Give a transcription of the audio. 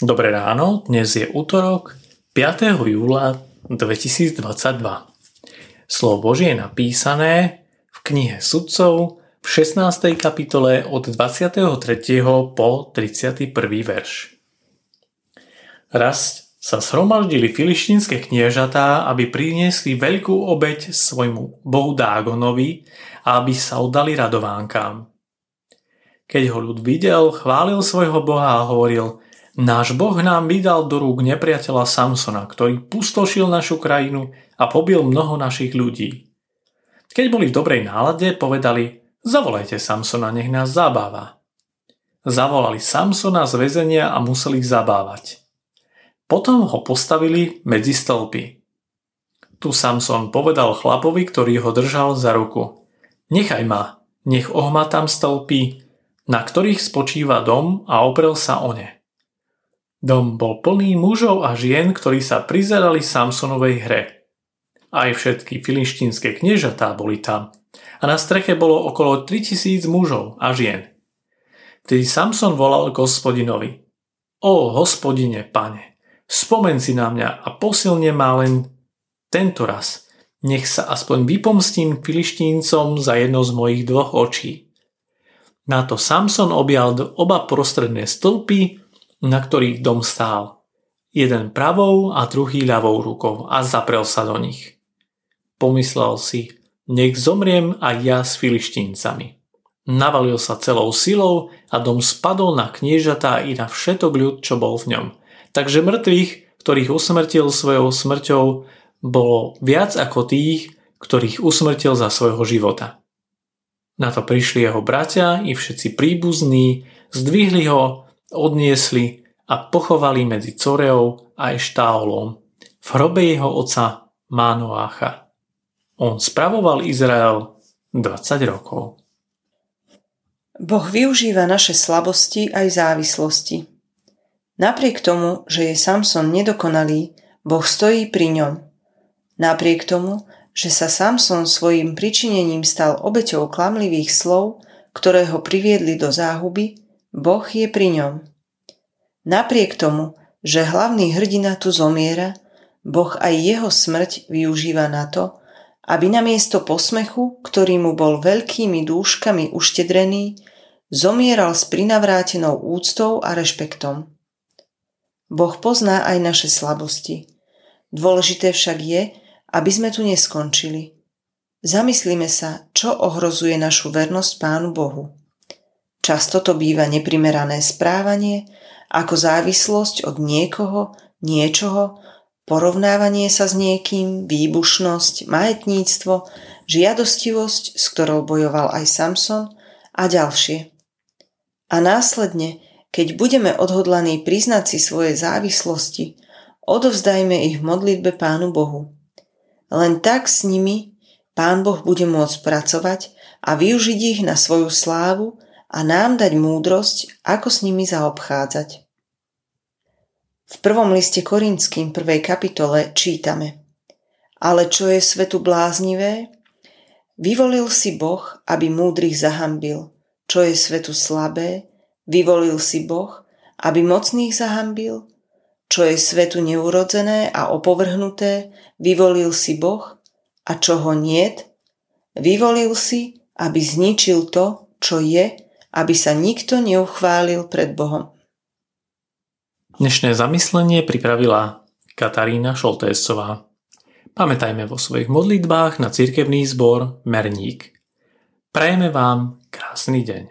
Dobré ráno, dnes je útorok 5. júla 2022. Slovo Božie je napísané v knihe Sudcov v 16. kapitole od 23. po 31. verš. Raz sa shromaždili filištínske kniežatá, aby priniesli veľkú obeď svojmu bohu Dágonovi a aby sa oddali radovánkám. Keď ho ľud videl, chválil svojho boha a hovoril – Náš Boh nám vydal do rúk nepriateľa Samsona, ktorý pustošil našu krajinu a pobil mnoho našich ľudí. Keď boli v dobrej nálade, povedali, zavolajte Samsona, nech nás zabáva. Zavolali Samsona z väzenia a museli ich zabávať. Potom ho postavili medzi stĺpy. Tu Samson povedal chlapovi, ktorý ho držal za ruku. Nechaj ma, nech ohmatám stĺpy, na ktorých spočíva dom a oprel sa o ne. Dom bol plný mužov a žien, ktorí sa prizerali Samsonovej hre. Aj všetky filištínske kniežatá boli tam a na streche bolo okolo 3000 mužov a žien. Vtedy Samson volal k hospodinovi. O hospodine, pane, spomen si na mňa a posilne ma len tento raz. Nech sa aspoň vypomstím filištíncom za jedno z mojich dvoch očí. Na to Samson objal oba prostredné stĺpy na ktorých dom stál. Jeden pravou a druhý ľavou rukou a zaprel sa do nich. Pomyslel si, nech zomriem aj ja s filištíncami. Navalil sa celou silou a dom spadol na kniežatá i na všetok ľud, čo bol v ňom. Takže mŕtvych, ktorých usmrtil svojou smrťou, bolo viac ako tých, ktorých usmrtil za svojho života. Na to prišli jeho bratia i všetci príbuzní, zdvihli ho odniesli a pochovali medzi Coreou a Eštáolom v hrobe jeho oca Mánoácha. On spravoval Izrael 20 rokov. Boh využíva naše slabosti aj závislosti. Napriek tomu, že je Samson nedokonalý, Boh stojí pri ňom. Napriek tomu, že sa Samson svojim pričinením stal obeťou klamlivých slov, ktoré ho priviedli do záhuby, Boh je pri ňom. Napriek tomu, že hlavný hrdina tu zomiera, Boh aj jeho smrť využíva na to, aby namiesto posmechu, ktorý mu bol veľkými dúškami uštedrený, zomieral s prinavrátenou úctou a rešpektom. Boh pozná aj naše slabosti. Dôležité však je, aby sme tu neskončili. Zamyslíme sa, čo ohrozuje našu vernosť Pánu Bohu. Často to býva neprimerané správanie, ako závislosť od niekoho, niečoho, porovnávanie sa s niekým, výbušnosť, majetníctvo, žiadostivosť, s ktorou bojoval aj Samson a ďalšie. A následne, keď budeme odhodlaní priznať si svoje závislosti, odovzdajme ich v modlitbe Pánu Bohu. Len tak s nimi Pán Boh bude môcť pracovať a využiť ich na svoju slávu a nám dať múdrosť, ako s nimi zaobchádzať. V prvom liste Korinským prvej kapitole čítame Ale čo je svetu bláznivé? Vyvolil si Boh, aby múdrych zahambil. Čo je svetu slabé? Vyvolil si Boh, aby mocných zahambil. Čo je svetu neurodzené a opovrhnuté? Vyvolil si Boh. A čo ho niet? Vyvolil si, aby zničil to, čo je, aby sa nikto neuchválil pred Bohom. Dnešné zamyslenie pripravila Katarína Šoltésová. Pamätajme vo svojich modlitbách na cirkevný zbor Merník. Prajeme vám krásny deň.